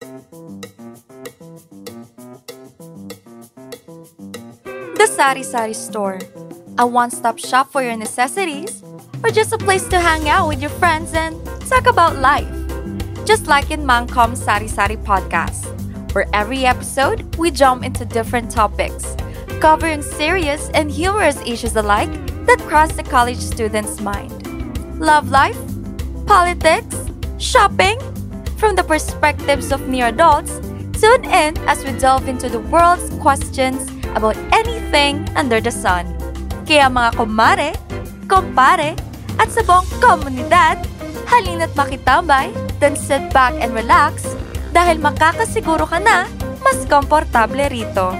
The Sari Sari Store, a one stop shop for your necessities, or just a place to hang out with your friends and talk about life. Just like in Mang KOM's Sari Sari podcast, where every episode we jump into different topics, covering serious and humorous issues alike that cross the college student's mind. Love life, politics, shopping, from the perspectives of near adults, tune in as we delve into the world's questions about anything under the sun. Kaya mga kumare, kumpare, at sa buong komunidad, halina't makitambay, then sit back and relax dahil makakasiguro ka na mas komportable rito.